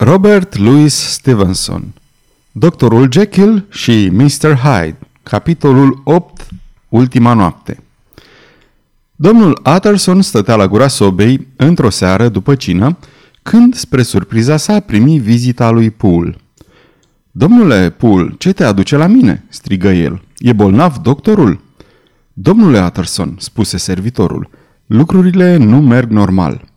Robert Louis Stevenson Doctorul Jekyll și Mr. Hyde Capitolul 8 Ultima noapte Domnul Utterson stătea la gura sobei într-o seară după cină, când, spre surpriza sa, primi vizita lui Poole. Domnule Poole, ce te aduce la mine?" strigă el. E bolnav doctorul?" Domnule Utterson," spuse servitorul, lucrurile nu merg normal."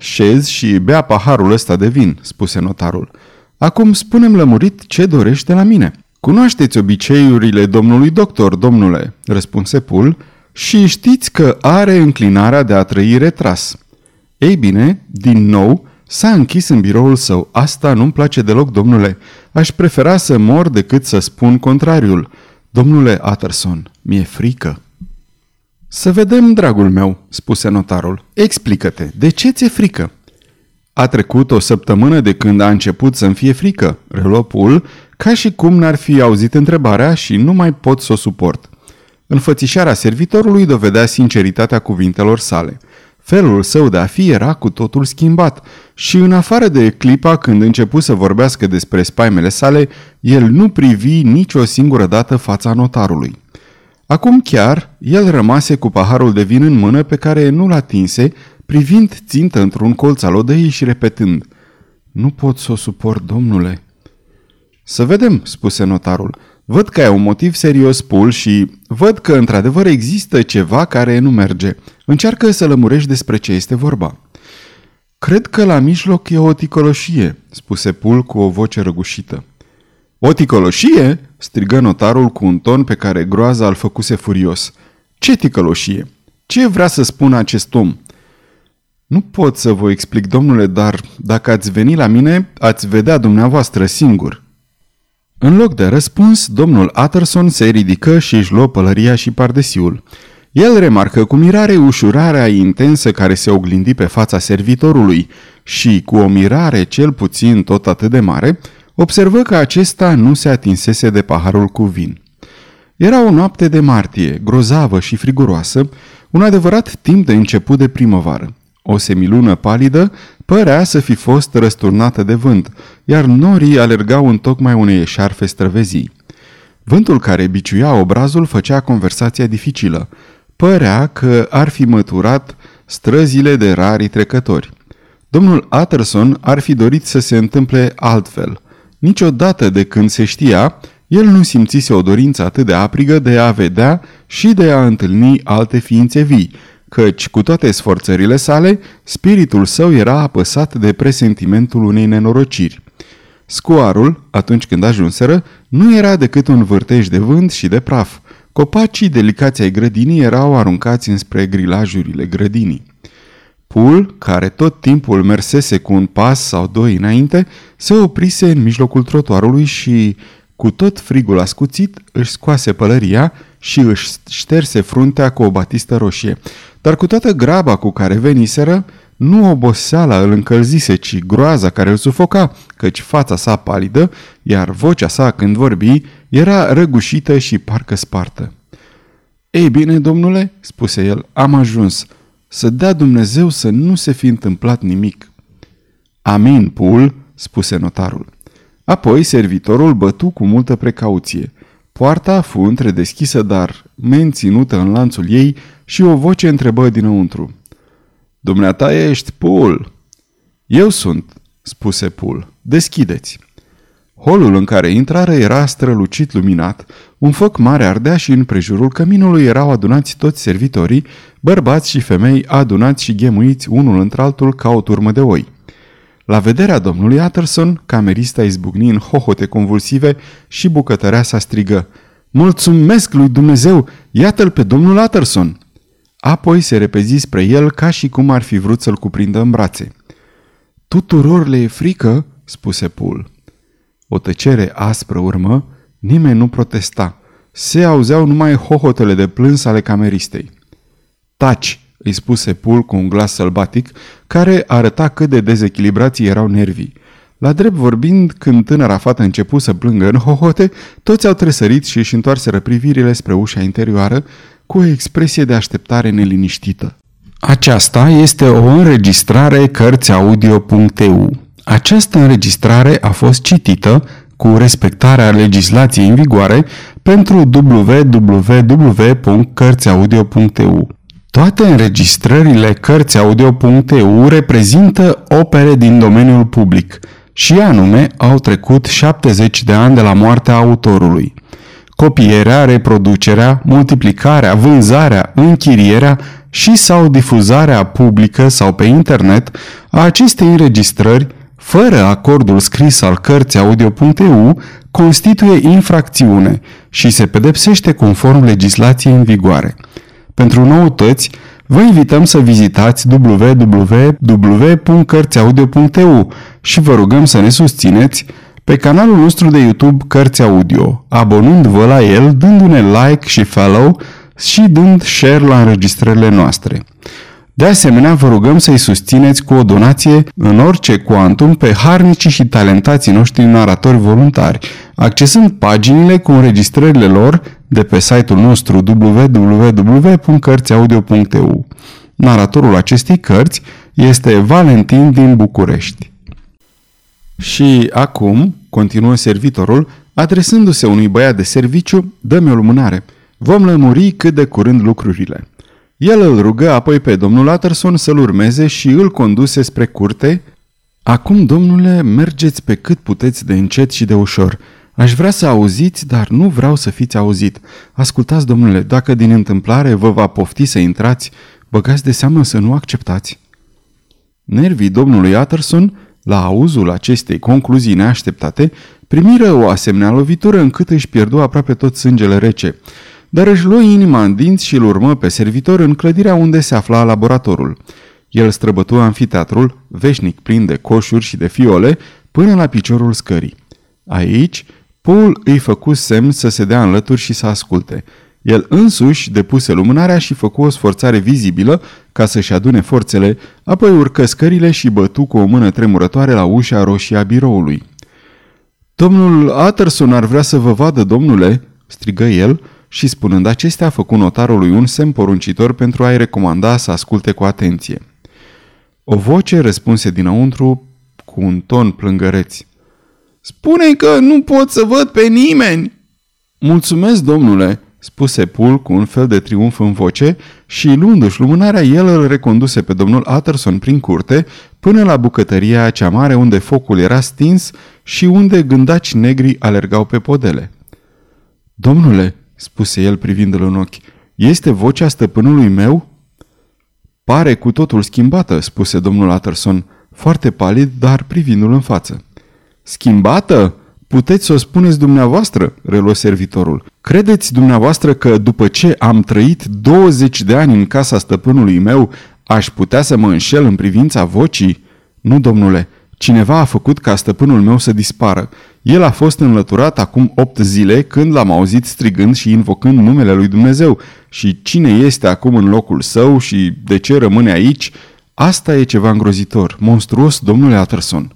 Șezi și bea paharul ăsta de vin," spuse notarul. Acum spunem lămurit ce dorește la mine." Cunoașteți obiceiurile domnului doctor, domnule," răspunse Pul, și știți că are înclinarea de a trăi retras. Ei bine, din nou, s-a închis în biroul său. Asta nu-mi place deloc, domnule. Aș prefera să mor decât să spun contrariul. Domnule Utterson, mi-e frică. Să vedem, dragul meu, spuse notarul. Explică-te, de ce ți-e frică? A trecut o săptămână de când a început să-mi fie frică, reluă Pul, ca și cum n-ar fi auzit întrebarea și nu mai pot să o suport. Înfățișarea servitorului dovedea sinceritatea cuvintelor sale. Felul său de a fi era cu totul schimbat și în afară de clipa când început să vorbească despre spaimele sale, el nu privi nicio singură dată fața notarului. Acum chiar, el rămase cu paharul de vin în mână pe care nu-l atinse, privind țintă într-un colț al odăii și repetând Nu pot să o suport, domnule." Să vedem," spuse notarul. Văd că ai un motiv serios, Pul, și văd că într-adevăr există ceva care nu merge. Încearcă să lămurești despre ce este vorba." Cred că la mijloc e o ticoloșie," spuse Pul cu o voce răgușită. O ticoloșie?" strigă notarul cu un ton pe care groaza îl făcuse furios. Ce ticăloșie? Ce vrea să spună acest om? Nu pot să vă explic, domnule, dar dacă ați veni la mine, ați vedea dumneavoastră singur. În loc de răspuns, domnul Utterson se ridică și își luă pălăria și pardesiul. El remarcă cu mirare ușurarea intensă care se oglindi pe fața servitorului și, cu o mirare cel puțin tot atât de mare, observă că acesta nu se atinsese de paharul cu vin. Era o noapte de martie, grozavă și friguroasă, un adevărat timp de început de primăvară. O semilună palidă părea să fi fost răsturnată de vânt, iar norii alergau în tocmai unei eșarfe străvezii. Vântul care biciuia obrazul făcea conversația dificilă. Părea că ar fi măturat străzile de rari trecători. Domnul Utterson ar fi dorit să se întâmple altfel – Niciodată de când se știa, el nu simțise o dorință atât de aprigă de a vedea și de a întâlni alte ființe vii, căci, cu toate sforțările sale, spiritul său era apăsat de presentimentul unei nenorociri. Scoarul, atunci când ajunseră, nu era decât un vârtej de vânt și de praf. Copacii delicați ai grădinii erau aruncați înspre grilajurile grădinii. Pul, care tot timpul mersese cu un pas sau doi înainte, se oprise în mijlocul trotuarului și, cu tot frigul ascuțit, își scoase pălăria și își șterse fruntea cu o batistă roșie. Dar cu toată graba cu care veniseră, nu oboseala îl încălzise, ci groaza care îl sufoca, căci fața sa palidă, iar vocea sa când vorbi era răgușită și parcă spartă. Ei bine, domnule," spuse el, am ajuns." Să dea Dumnezeu să nu se fi întâmplat nimic. Amin, Pul, spuse notarul. Apoi servitorul bătu cu multă precauție. Poarta fu întredeschisă, dar menținută în lanțul ei și o voce întrebă dinăuntru. Dumneata ești Pul. Eu sunt, spuse Pul. Deschideți. Holul în care intrară era strălucit luminat, un foc mare ardea și în prejurul căminului erau adunați toți servitorii, bărbați și femei adunați și ghemuiți unul într-altul ca o turmă de oi. La vederea domnului Utterson, camerista izbucni în hohote convulsive și bucătărea sa strigă Mulțumesc lui Dumnezeu! Iată-l pe domnul Utterson!" Apoi se repezi spre el ca și cum ar fi vrut să-l cuprindă în brațe. Tuturor le e frică?" spuse Pul. O tăcere aspră urmă, nimeni nu protesta. Se auzeau numai hohotele de plâns ale cameristei. Taci, îi spuse Pul cu un glas sălbatic, care arăta cât de dezechilibrați erau nervii. La drept vorbind, când tânăra fată început să plângă în hohote, toți au tresărit și își întoarseră privirile spre ușa interioară cu o expresie de așteptare neliniștită. Aceasta este o înregistrare Cărțiaudio.eu. Această înregistrare a fost citită cu respectarea legislației în vigoare pentru www.cărțiaudio.eu. Toate înregistrările Cărțiaudio.eu reprezintă opere din domeniul public și anume au trecut 70 de ani de la moartea autorului. Copierea, reproducerea, multiplicarea, vânzarea, închirierea și sau difuzarea publică sau pe internet a acestei înregistrări fără acordul scris al cărții audio.eu, constituie infracțiune și se pedepsește conform legislației în vigoare. Pentru noutăți, vă invităm să vizitați www.cărțiaudio.eu și vă rugăm să ne susțineți pe canalul nostru de YouTube Cărți Audio, abonând-vă la el, dându-ne like și follow și dând share la înregistrările noastre. De asemenea, vă rugăm să-i susțineți cu o donație în orice cuantum pe harnicii și talentații noștri naratori voluntari, accesând paginile cu înregistrările lor de pe site-ul nostru www.cărțiaudio.eu. Naratorul acestei cărți este Valentin din București. Și acum, continuă servitorul, adresându-se unui băiat de serviciu, dă-mi o lumânare. Vom lămuri cât de curând lucrurile. El îl rugă apoi pe domnul Utterson să-l urmeze și îl conduse spre curte. Acum, domnule, mergeți pe cât puteți de încet și de ușor. Aș vrea să auziți, dar nu vreau să fiți auzit. Ascultați, domnule, dacă din întâmplare vă va pofti să intrați, băgați de seamă să nu acceptați. Nervii domnului Utterson, la auzul acestei concluzii neașteptate, primiră o asemenea lovitură încât își pierdu aproape tot sângele rece dar își luă inima în dinți și îl urmă pe servitor în clădirea unde se afla laboratorul. El străbătu anfiteatrul, veșnic plin de coșuri și de fiole, până la piciorul scării. Aici, Paul îi făcu semn să se dea în lături și să asculte. El însuși depuse lumânarea și făcu o sforțare vizibilă ca să-și adune forțele, apoi urcă scările și bătu cu o mână tremurătoare la ușa roșie a biroului. Domnul Utterson ar vrea să vă vadă, domnule!" strigă el, și spunând acestea a făcut notarului un semn poruncitor pentru a-i recomanda să asculte cu atenție. O voce răspunse dinăuntru cu un ton plângăreț. spune că nu pot să văd pe nimeni!" Mulțumesc, domnule!" spuse Pul cu un fel de triumf în voce și, luându-și lumânarea, el îl reconduse pe domnul Utterson prin curte până la bucătăria cea mare unde focul era stins și unde gândaci negri alergau pe podele. Domnule, spuse el privindu-l în ochi. Este vocea stăpânului meu? Pare cu totul schimbată, spuse domnul Utterson, foarte palid, dar privindu-l în față. Schimbată? Puteți să o spuneți dumneavoastră, reluă servitorul. Credeți dumneavoastră că după ce am trăit 20 de ani în casa stăpânului meu, aș putea să mă înșel în privința vocii? Nu, domnule, cineva a făcut ca stăpânul meu să dispară. El a fost înlăturat acum opt zile când l-am auzit strigând și invocând numele lui Dumnezeu. Și cine este acum în locul său și de ce rămâne aici, asta e ceva îngrozitor, monstruos, domnule Atterson.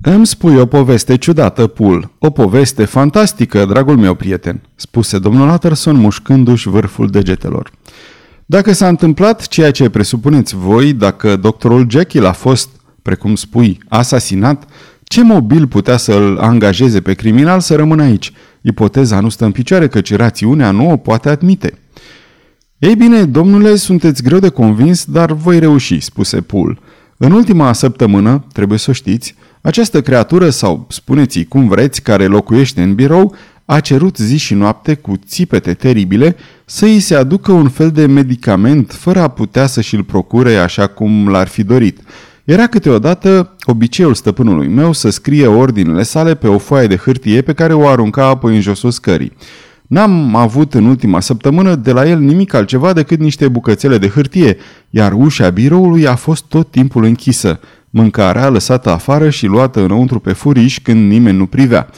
Îmi spui o poveste ciudată, Pul, o poveste fantastică, dragul meu prieten, spuse domnul Atterson mușcându-și vârful degetelor. Dacă s-a întâmplat ceea ce presupuneți voi, dacă doctorul Jekyll a fost, precum spui, asasinat, ce mobil putea să-l angajeze pe criminal să rămână aici? Ipoteza nu stă în picioare căci rațiunea nu o poate admite. Ei bine, domnule, sunteți greu de convins, dar voi reuși, spuse Pul. În ultima săptămână, trebuie să știți, această creatură, sau spuneți cum vreți, care locuiește în birou, a cerut zi și noapte cu țipete teribile să îi se aducă un fel de medicament fără a putea să și-l procure așa cum l-ar fi dorit – era câteodată obiceiul stăpânului meu să scrie ordinele sale pe o foaie de hârtie pe care o arunca apoi în josul scării. N-am avut în ultima săptămână de la el nimic altceva decât niște bucățele de hârtie, iar ușa biroului a fost tot timpul închisă, mâncarea lăsată afară și luată înăuntru pe furiș când nimeni nu privea.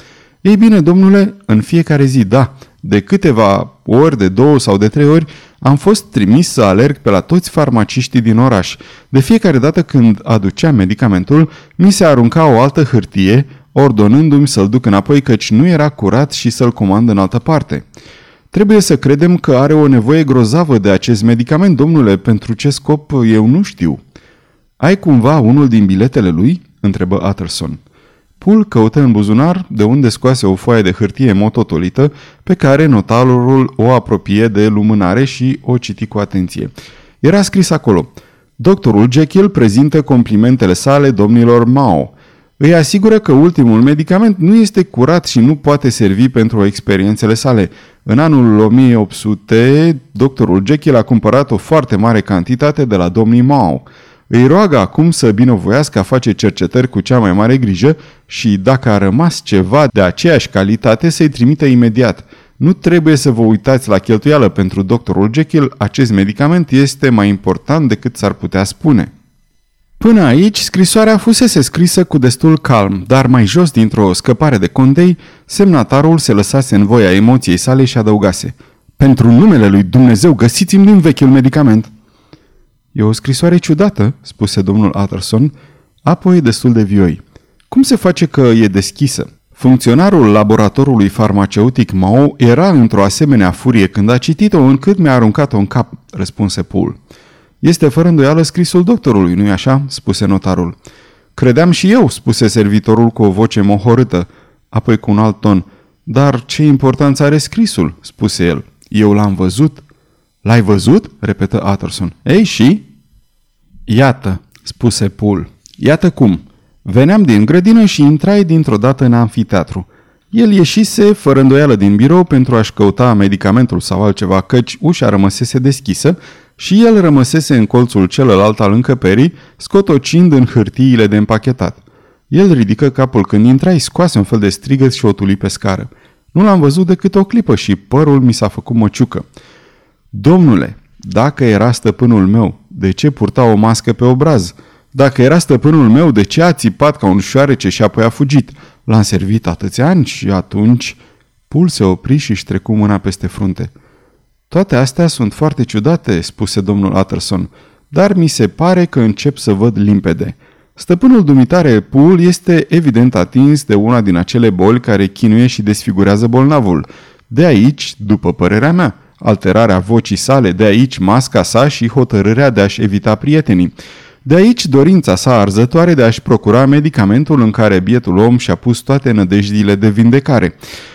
Ei bine, domnule, în fiecare zi, da, de câteva ori, de două sau de trei ori, am fost trimis să alerg pe la toți farmaciștii din oraș. De fiecare dată când aducea medicamentul, mi se arunca o altă hârtie, ordonându-mi să-l duc înapoi căci nu era curat și să-l comand în altă parte. Trebuie să credem că are o nevoie grozavă de acest medicament, domnule, pentru ce scop eu nu știu. Ai cumva unul din biletele lui?" întrebă Utterson. Pul căută în buzunar, de unde scoase o foaie de hârtie mototolită, pe care notarul o apropie de lumânare și o citi cu atenție. Era scris acolo, Doctorul Jekyll prezintă complimentele sale domnilor Mao. Îi asigură că ultimul medicament nu este curat și nu poate servi pentru experiențele sale. În anul 1800, doctorul Jekyll a cumpărat o foarte mare cantitate de la domnii Mao. Îi roagă acum să binevoiască a face cercetări cu cea mai mare grijă și dacă a rămas ceva de aceeași calitate să-i trimită imediat. Nu trebuie să vă uitați la cheltuială pentru doctorul Jekyll, acest medicament este mai important decât s-ar putea spune. Până aici, scrisoarea fusese scrisă cu destul calm, dar mai jos dintr-o scăpare de condei, semnatarul se lăsase în voia emoției sale și adăugase Pentru numele lui Dumnezeu găsiți-mi din vechiul medicament. E o scrisoare ciudată, spuse domnul Utterson, apoi destul de vioi. Cum se face că e deschisă? Funcționarul laboratorului farmaceutic Mao era într-o asemenea furie când a citit-o încât mi-a aruncat-o în cap, răspunse Paul. Este fără îndoială scrisul doctorului, nu-i așa?" spuse notarul. Credeam și eu," spuse servitorul cu o voce mohorâtă, apoi cu un alt ton. Dar ce importanță are scrisul?" spuse el. Eu l-am văzut." L-ai văzut?" repetă Utterson. Ei, și?" Iată," spuse Pool. Iată cum. Veneam din grădină și intrai dintr-o dată în amfiteatru. El ieșise fără îndoială din birou pentru a-și căuta medicamentul sau altceva, căci ușa rămăsese deschisă și el rămăsese în colțul celălalt al încăperii, scotocind în hârtiile de împachetat. El ridică capul când intrai, scoase un fel de strigăt și o tuli pe scară. Nu l-am văzut decât o clipă și părul mi s-a făcut măciucă. Domnule, dacă era stăpânul meu, de ce purta o mască pe obraz? Dacă era stăpânul meu, de ce a țipat ca un șoarece și apoi a fugit? L-am servit atâția ani și atunci... Pul se opri și își trecu mâna peste frunte. Toate astea sunt foarte ciudate, spuse domnul Utterson, dar mi se pare că încep să văd limpede. Stăpânul dumitare Pul este evident atins de una din acele boli care chinuie și desfigurează bolnavul. De aici, după părerea mea, alterarea vocii sale, de aici masca sa și hotărârea de a-și evita prietenii. De aici dorința sa arzătoare de a-și procura medicamentul în care bietul om și-a pus toate nădejdile de vindecare.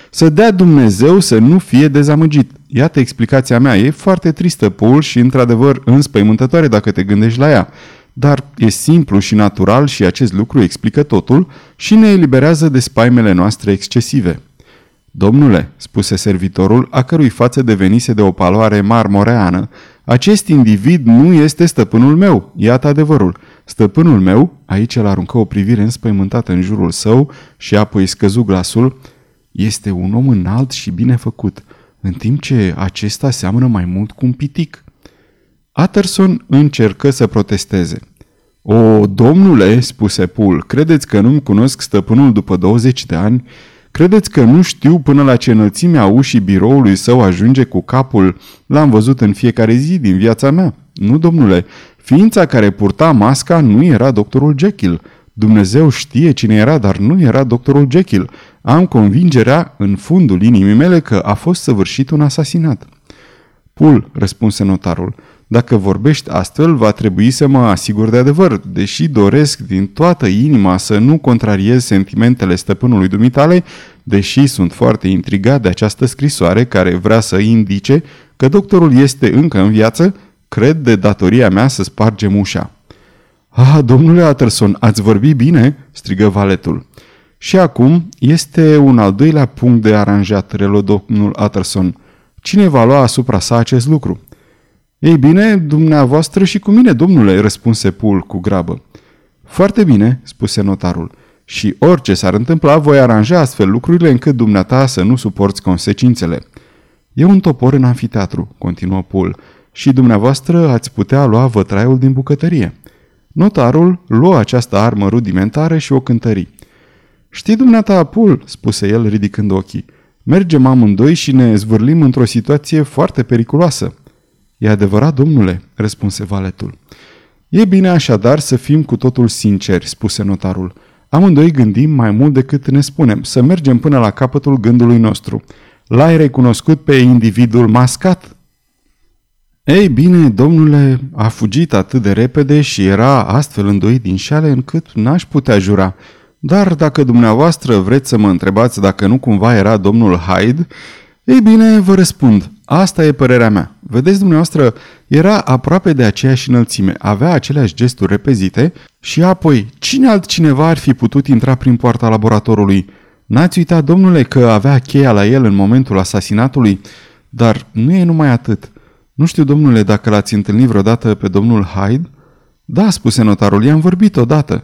Să dea Dumnezeu să nu fie dezamăgit. Iată explicația mea. E foarte tristă, Paul, și într-adevăr înspăimântătoare dacă te gândești la ea. Dar e simplu și natural și acest lucru explică totul și ne eliberează de spaimele noastre excesive. Domnule, spuse servitorul, a cărui față devenise de o paloare marmoreană, acest individ nu este stăpânul meu, iată adevărul. Stăpânul meu, aici el aruncă o privire înspăimântată în jurul său și apoi scăzu glasul, este un om înalt și bine făcut, în timp ce acesta seamănă mai mult cu un pitic. Utterson încercă să protesteze. O, domnule, spuse Pul, credeți că nu-mi cunosc stăpânul după 20 de ani? Credeți că nu știu până la ce înălțime a ușii biroului său ajunge cu capul? L-am văzut în fiecare zi din viața mea. Nu, domnule, ființa care purta masca nu era doctorul Jekyll. Dumnezeu știe cine era, dar nu era doctorul Jekyll. Am convingerea în fundul inimii mele că a fost săvârșit un asasinat. Pul, răspunse notarul, dacă vorbești astfel, va trebui să mă asigur de adevăr, deși doresc din toată inima să nu contrariez sentimentele stăpânului dumitale, deși sunt foarte intrigat de această scrisoare care vrea să indice că doctorul este încă în viață, cred de datoria mea să spargem ușa. Ah, domnule Atterson, ați vorbit bine?" strigă valetul. Și acum este un al doilea punct de aranjat, relo domnul Atterson. Cine va lua asupra sa acest lucru? Ei bine, dumneavoastră și cu mine, domnule, răspunse Pul cu grabă. Foarte bine, spuse notarul. Și orice s-ar întâmpla, voi aranja astfel lucrurile încât dumneata să nu suporți consecințele. E un topor în anfiteatru, continuă Pul, și dumneavoastră ați putea lua vătraiul din bucătărie. Notarul luă această armă rudimentară și o cântări. Știi dumneata, Pul, spuse el ridicând ochii, mergem amândoi și ne zvârlim într-o situație foarte periculoasă. E adevărat, domnule, răspunse valetul. E bine așadar să fim cu totul sinceri, spuse notarul. Amândoi gândim mai mult decât ne spunem, să mergem până la capătul gândului nostru. L-ai recunoscut pe individul mascat? Ei bine, domnule a fugit atât de repede și era astfel îndoit din șale încât n-aș putea jura. Dar dacă dumneavoastră vreți să mă întrebați dacă nu cumva era domnul Hyde, ei bine, vă răspund. Asta e părerea mea. Vedeți dumneavoastră, era aproape de aceeași înălțime, avea aceleași gesturi repezite și apoi, cine altcineva ar fi putut intra prin poarta laboratorului? N-ați uitat, domnule, că avea cheia la el în momentul asasinatului? Dar nu e numai atât. Nu știu, domnule, dacă l-ați întâlnit vreodată pe domnul Hyde? Da, spuse notarul, i-am vorbit odată.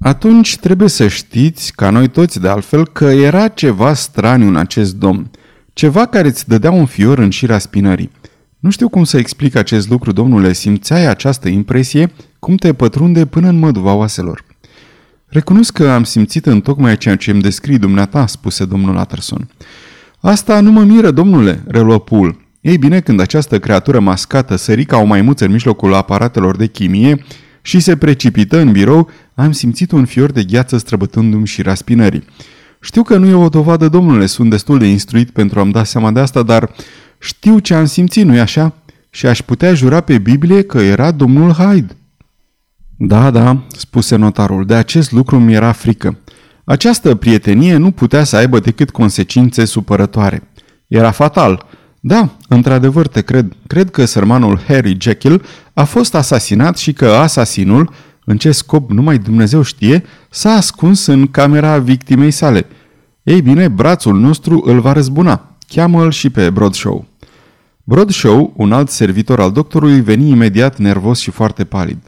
Atunci trebuie să știți, ca noi toți de altfel, că era ceva straniu în acest domn. Ceva care îți dădea un fior în șira spinării. Nu știu cum să explic acest lucru, domnule, simțeai această impresie cum te pătrunde până în măduva oaselor. Recunosc că am simțit în tocmai ceea ce îmi descrii dumneata, spuse domnul Atterson. Asta nu mă miră, domnule, reluă Pool. Ei bine, când această creatură mascată sări ca o maimuță în mijlocul aparatelor de chimie și se precipită în birou, am simțit un fior de gheață străbătându-mi și raspinării. Știu că nu e o dovadă, domnule, sunt destul de instruit pentru a-mi da seama de asta, dar știu ce am simțit, nu-i așa? Și aș putea jura pe Biblie că era domnul Hyde. Da, da, spuse notarul, de acest lucru mi era frică. Această prietenie nu putea să aibă decât consecințe supărătoare. Era fatal. Da, într-adevăr te cred. Cred că sărmanul Harry Jekyll a fost asasinat și că asasinul, în ce scop numai Dumnezeu știe, s-a ascuns în camera victimei sale. Ei bine, brațul nostru îl va răzbuna. Cheamă-l și pe Broadshow. Broadshow, un alt servitor al doctorului, veni imediat nervos și foarte palid.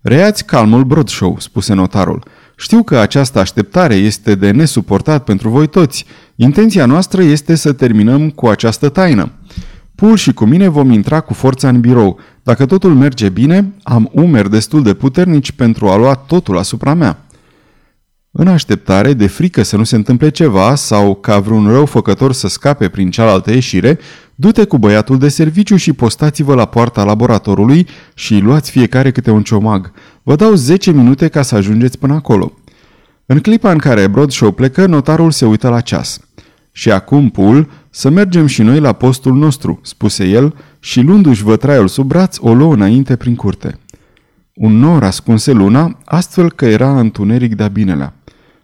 Reiați calmul Broadshow, spuse notarul. Știu că această așteptare este de nesuportat pentru voi toți. Intenția noastră este să terminăm cu această taină. Pul și cu mine vom intra cu forța în birou. Dacă totul merge bine, am umeri destul de puternici pentru a lua totul asupra mea. În așteptare, de frică să nu se întâmple ceva sau ca vreun răufăcător să scape prin cealaltă ieșire, du-te cu băiatul de serviciu și postați-vă la poarta laboratorului și luați fiecare câte un ciomag. Vă dau 10 minute ca să ajungeți până acolo. În clipa în care Broadshow plecă, notarul se uită la ceas. Și acum, Pul, să mergem și noi la postul nostru, spuse el și luându-și vătraiul sub braț, o luă înainte prin curte. Un nor ascunse luna, astfel că era întuneric de-a binelea.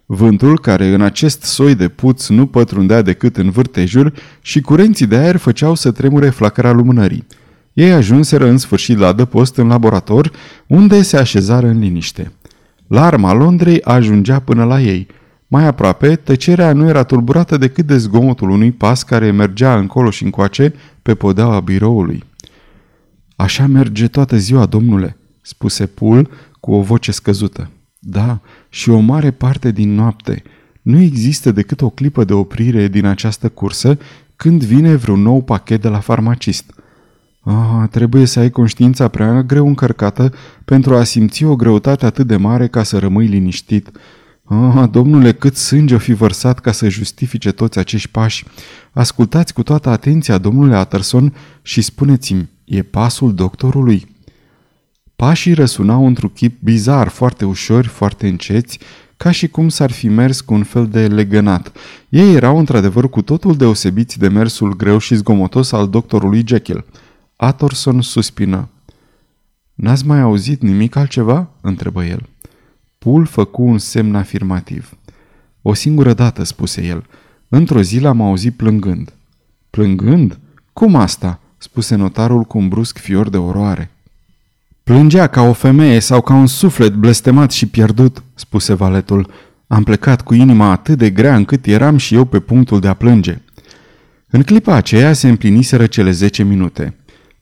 Vântul, care în acest soi de puț nu pătrundea decât în vârtejuri și curenții de aer făceau să tremure flacăra lumânării. Ei ajunseră în sfârșit la adăpost în laborator, unde se așezară în liniște. Larma Londrei ajungea până la ei. Mai aproape, tăcerea nu era tulburată decât de zgomotul unui pas care mergea încolo și încoace pe podeaua biroului. Așa merge toată ziua, domnule," spuse Pul cu o voce scăzută. Da, și o mare parte din noapte. Nu există decât o clipă de oprire din această cursă când vine vreun nou pachet de la farmacist. Ah, trebuie să ai conștiința prea greu încărcată pentru a simți o greutate atât de mare ca să rămâi liniștit. Ah, domnule, cât sânge o fi vărsat ca să justifice toți acești pași. Ascultați cu toată atenția, domnule Atterson, și spuneți-mi, e pasul doctorului? Pașii răsunau într-un chip bizar, foarte ușori, foarte înceți, ca și cum s-ar fi mers cu un fel de legănat. Ei erau într-adevăr cu totul deosebiți de mersul greu și zgomotos al doctorului Jekyll. Atorson suspină. N-ați mai auzit nimic altceva?" întrebă el. Pul făcu un semn afirmativ. O singură dată, spuse el. Într-o zi l-am auzit plângând. Plângând? Cum asta? spuse notarul cu un brusc fior de oroare. Plângea ca o femeie sau ca un suflet blestemat și pierdut, spuse valetul. Am plecat cu inima atât de grea încât eram și eu pe punctul de a plânge. În clipa aceea se împliniseră cele zece minute.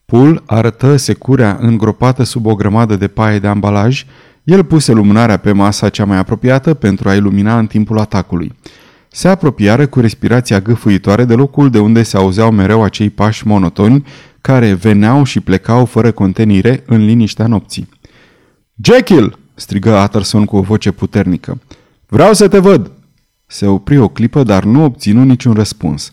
Pul arătă securea îngropată sub o grămadă de paie de ambalaj, el puse lumânarea pe masa cea mai apropiată pentru a ilumina în timpul atacului. Se apropiară cu respirația gâfâitoare de locul de unde se auzeau mereu acei pași monotoni care veneau și plecau fără contenire în liniștea nopții. Jekyll!" strigă Atterson cu o voce puternică. Vreau să te văd!" Se opri o clipă, dar nu obținu niciun răspuns.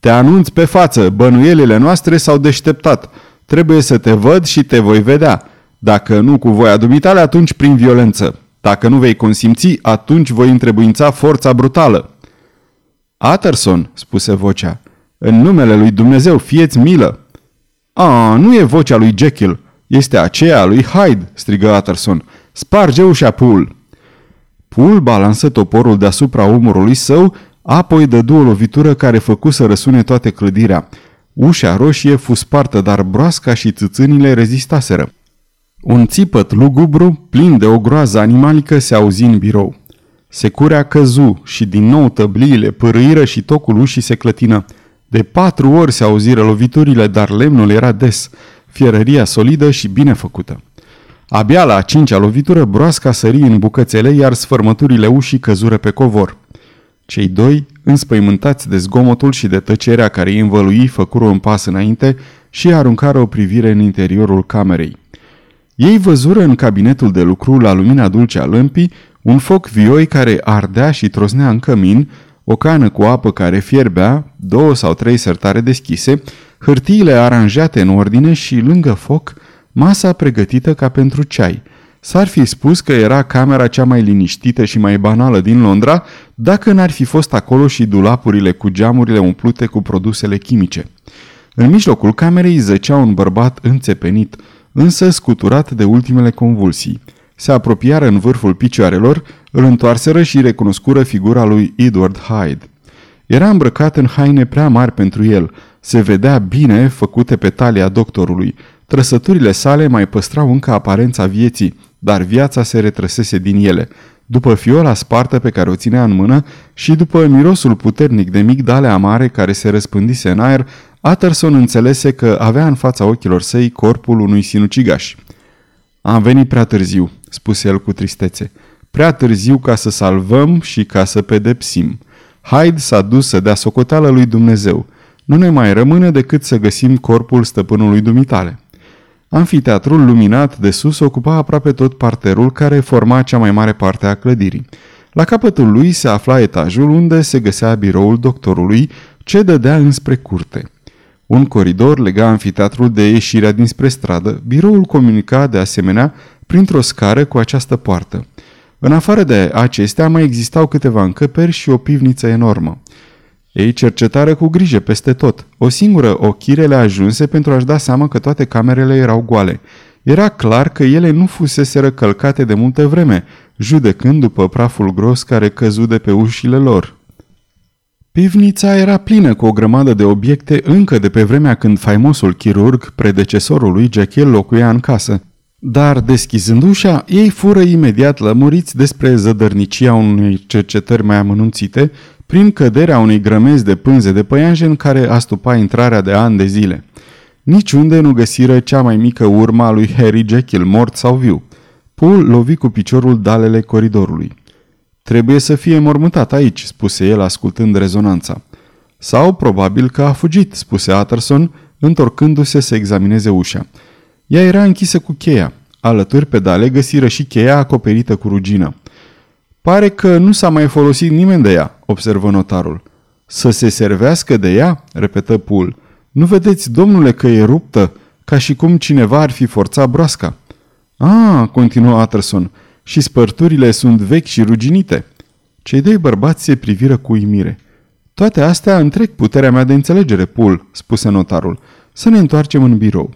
Te anunț pe față, bănuielile noastre s-au deșteptat. Trebuie să te văd și te voi vedea. Dacă nu cu voia dumitale, atunci prin violență. Dacă nu vei consimți, atunci voi întrebuința forța brutală. Atterson, spuse vocea, în numele lui Dumnezeu, fieți milă! A, nu e vocea lui Jekyll, este aceea a lui Hyde, strigă Utterson. Sparge ușa, Pool! Pool balansă toporul deasupra umorului său, apoi dădu o lovitură care făcu să răsune toate clădirea. Ușa roșie fu spartă, dar broasca și țâțânile rezistaseră. Un țipăt lugubru, plin de o groază animalică, se auzi în birou. Securea căzu și din nou tăbliile părâiră și tocul ușii se clătină. De patru ori se auziră loviturile, dar lemnul era des, fierăria solidă și bine făcută. Abia la a cincea lovitură, broasca sări în bucățele, iar sfărmăturile ușii căzură pe covor. Cei doi, înspăimântați de zgomotul și de tăcerea care îi învălui, făcură un pas înainte și aruncară o privire în interiorul camerei. Ei văzură în cabinetul de lucru, la lumina dulce a lămpii, un foc vioi care ardea și trosnea în cămin, o cană cu apă care fierbea, două sau trei sertare deschise, hârtiile aranjate în ordine și, lângă foc, masa pregătită ca pentru ceai. S-ar fi spus că era camera cea mai liniștită și mai banală din Londra, dacă n-ar fi fost acolo și dulapurile cu geamurile umplute cu produsele chimice. În mijlocul camerei zăcea un bărbat înțepenit, însă scuturat de ultimele convulsii. Se apropiară în vârful picioarelor, îl întoarseră și recunoscură figura lui Edward Hyde. Era îmbrăcat în haine prea mari pentru el, se vedea bine făcute pe talia doctorului. Trăsăturile sale mai păstrau încă aparența vieții, dar viața se retrăsese din ele. După fiola spartă pe care o ținea în mână și după mirosul puternic de migdale amare care se răspândise în aer, Utterson înțelese că avea în fața ochilor săi corpul unui sinucigaș. Am venit prea târziu, spuse el cu tristețe. Prea târziu ca să salvăm și ca să pedepsim. Hyde s-a dus să dea socoteală lui Dumnezeu. Nu ne mai rămâne decât să găsim corpul stăpânului dumitale. Anfiteatrul luminat de sus ocupa aproape tot parterul care forma cea mai mare parte a clădirii. La capătul lui se afla etajul unde se găsea biroul doctorului, ce dădea înspre curte. Un coridor lega anfiteatrul de ieșirea dinspre stradă, biroul comunica de asemenea printr-o scară cu această poartă. În afară de acestea mai existau câteva încăperi și o pivniță enormă. Ei cercetară cu grijă peste tot. O singură ochire le ajunse pentru a-și da seama că toate camerele erau goale. Era clar că ele nu fuseseră călcate de multă vreme, judecând după praful gros care căzu de pe ușile lor. Pivnița era plină cu o grămadă de obiecte încă de pe vremea când faimosul chirurg, predecesorul lui Jekyll, locuia în casă. Dar, deschizând ușa, ei fură imediat lămuriți despre zădărnicia unei cercetări mai amănunțite, prin căderea unei grămezi de pânze de păianjen care astupa intrarea de ani de zile. Niciunde nu găsiră cea mai mică urma lui Harry Jekyll, mort sau viu. Paul lovi cu piciorul dalele coridorului. Trebuie să fie mormântat aici, spuse el ascultând rezonanța. Sau probabil că a fugit, spuse Utterson, întorcându-se să examineze ușa. Ea era închisă cu cheia. Alături pe dale găsiră și cheia acoperită cu rugină. Pare că nu s-a mai folosit nimeni de ea, observă notarul. Să se servească de ea? repetă Pul. Nu vedeți, domnule, că e ruptă, ca și cum cineva ar fi forțat broasca. Ah, continuă Utterson, și spărturile sunt vechi și ruginite. Cei doi bărbați se priviră cu uimire. Toate astea întrec puterea mea de înțelegere, Pul, spuse notarul. Să ne întoarcem în birou.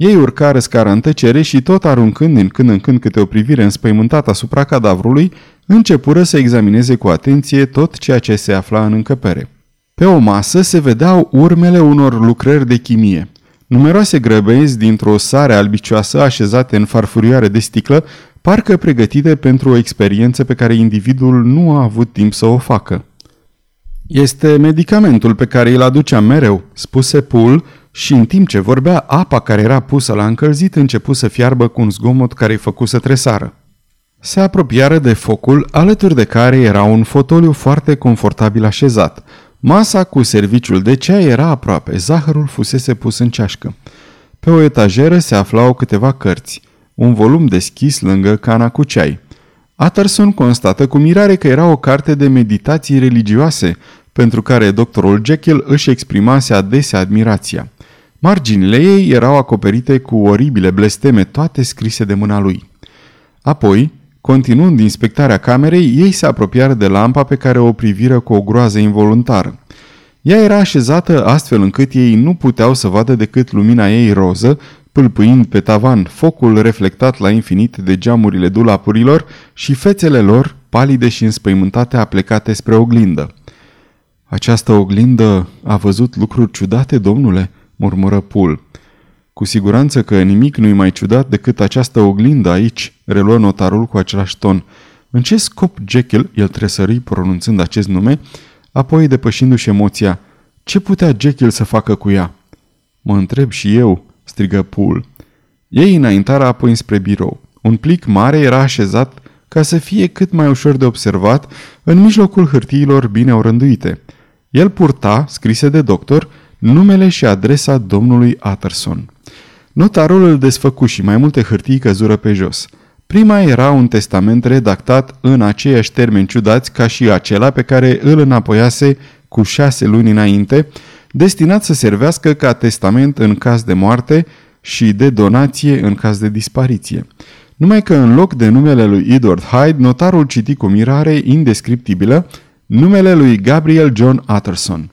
Ei urcară scara în tăcere și tot aruncând din când în când câte o privire înspăimântată asupra cadavrului, începură să examineze cu atenție tot ceea ce se afla în încăpere. Pe o masă se vedeau urmele unor lucrări de chimie. Numeroase grăbezi dintr-o sare albicioasă așezate în farfurioare de sticlă, parcă pregătite pentru o experiență pe care individul nu a avut timp să o facă. Este medicamentul pe care îl aduceam mereu, spuse Pul, și în timp ce vorbea, apa care era pusă la încălzit început să fiarbă cu un zgomot care îi făcu să tresară. Se apropiară de focul, alături de care era un fotoliu foarte confortabil așezat. Masa cu serviciul de ceai era aproape, zahărul fusese pus în ceașcă. Pe o etajeră se aflau câteva cărți, un volum deschis lângă cana cu ceai. Utterson constată cu mirare că era o carte de meditații religioase, pentru care doctorul Jekyll își exprimase adesea admirația. Marginile ei erau acoperite cu oribile blesteme, toate scrise de mâna lui. Apoi, continuând inspectarea camerei, ei se apropiară de lampa pe care o priviră cu o groază involuntară. Ea era așezată astfel încât ei nu puteau să vadă decât lumina ei roză, pâlpâind pe tavan focul reflectat la infinit de geamurile dulapurilor și fețele lor, palide și înspăimântate, aplecate spre oglindă. Această oglindă a văzut lucruri ciudate, domnule?" Murmură Pul. Cu siguranță că nimic nu-i mai ciudat decât această oglindă aici, reluă notarul cu același ton. În ce scop Jekyll, el tresări pronunțând acest nume, apoi depășindu-și emoția, ce putea Jekyll să facă cu ea? Mă întreb și eu, strigă Pool. Ei înaintara apoi spre birou. Un plic mare era așezat ca să fie cât mai ușor de observat în mijlocul hârtiilor bine orânduite. El purta, scrise de doctor, numele și adresa domnului Utterson. Notarul îl desfăcu și mai multe hârtii căzură pe jos. Prima era un testament redactat în aceiași termeni ciudați ca și acela pe care îl înapoiase cu șase luni înainte, destinat să servească ca testament în caz de moarte și de donație în caz de dispariție. Numai că în loc de numele lui Edward Hyde, notarul citi cu mirare indescriptibilă numele lui Gabriel John Utterson.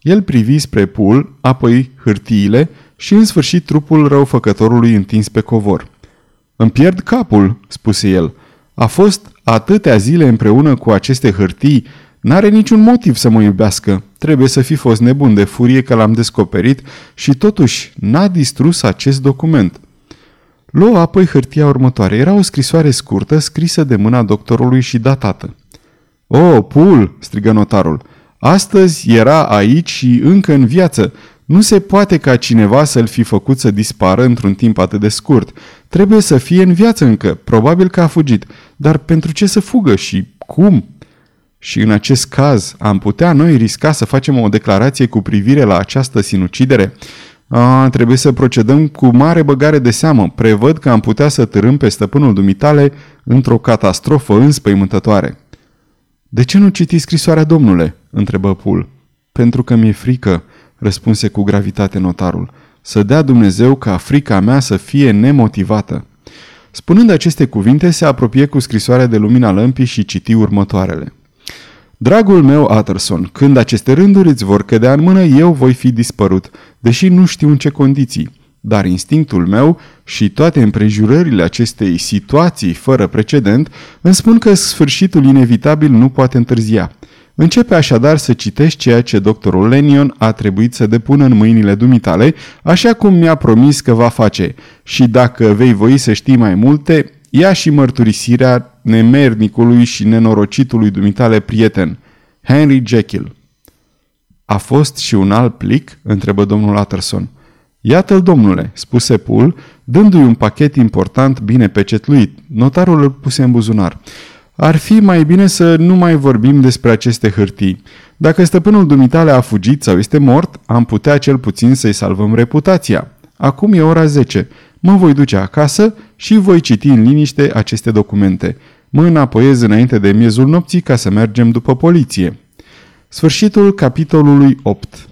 El privi spre pul, apoi hârtiile și în sfârșit trupul răufăcătorului întins pe covor. Îmi pierd capul," spuse el. A fost atâtea zile împreună cu aceste hârtii, N-are niciun motiv să mă iubească. Trebuie să fi fost nebun de furie că l-am descoperit și totuși n-a distrus acest document. Luă apoi hârtia următoare. Era o scrisoare scurtă, scrisă de mâna doctorului și datată. O, oh, Pul!" strigă notarul. Astăzi era aici și încă în viață. Nu se poate ca cineva să-l fi făcut să dispară într-un timp atât de scurt. Trebuie să fie în viață încă. Probabil că a fugit. Dar pentru ce să fugă și cum?" Și în acest caz am putea noi risca să facem o declarație cu privire la această sinucidere? A, trebuie să procedăm cu mare băgare de seamă. Prevăd că am putea să târâm pe stăpânul dumitale într-o catastrofă înspăimântătoare. De ce nu citi scrisoarea, domnule?" întrebă Pul. Pentru că mi-e frică," răspunse cu gravitate notarul. Să dea Dumnezeu ca frica mea să fie nemotivată." Spunând aceste cuvinte, se apropie cu scrisoarea de lumina lămpii și citi următoarele. Dragul meu Utterson, când aceste rânduri îți vor cădea în mână, eu voi fi dispărut, deși nu știu în ce condiții. Dar instinctul meu și toate împrejurările acestei situații fără precedent îmi spun că sfârșitul inevitabil nu poate întârzia. Începe așadar să citești ceea ce doctorul Lenion a trebuit să depună în mâinile dumitale, așa cum mi-a promis că va face. Și dacă vei voi să știi mai multe, ia și mărturisirea nemernicului și nenorocitului dumitale prieten, Henry Jekyll. A fost și un alt plic? întrebă domnul Utterson. Iată-l, domnule, spuse Pul, dându-i un pachet important bine pecetluit. Notarul îl puse în buzunar. Ar fi mai bine să nu mai vorbim despre aceste hârtii. Dacă stăpânul dumitale a fugit sau este mort, am putea cel puțin să-i salvăm reputația. Acum e ora 10. Mă voi duce acasă și voi citi în liniște aceste documente. Mă înapoiez înainte de miezul nopții ca să mergem după poliție. Sfârșitul capitolului 8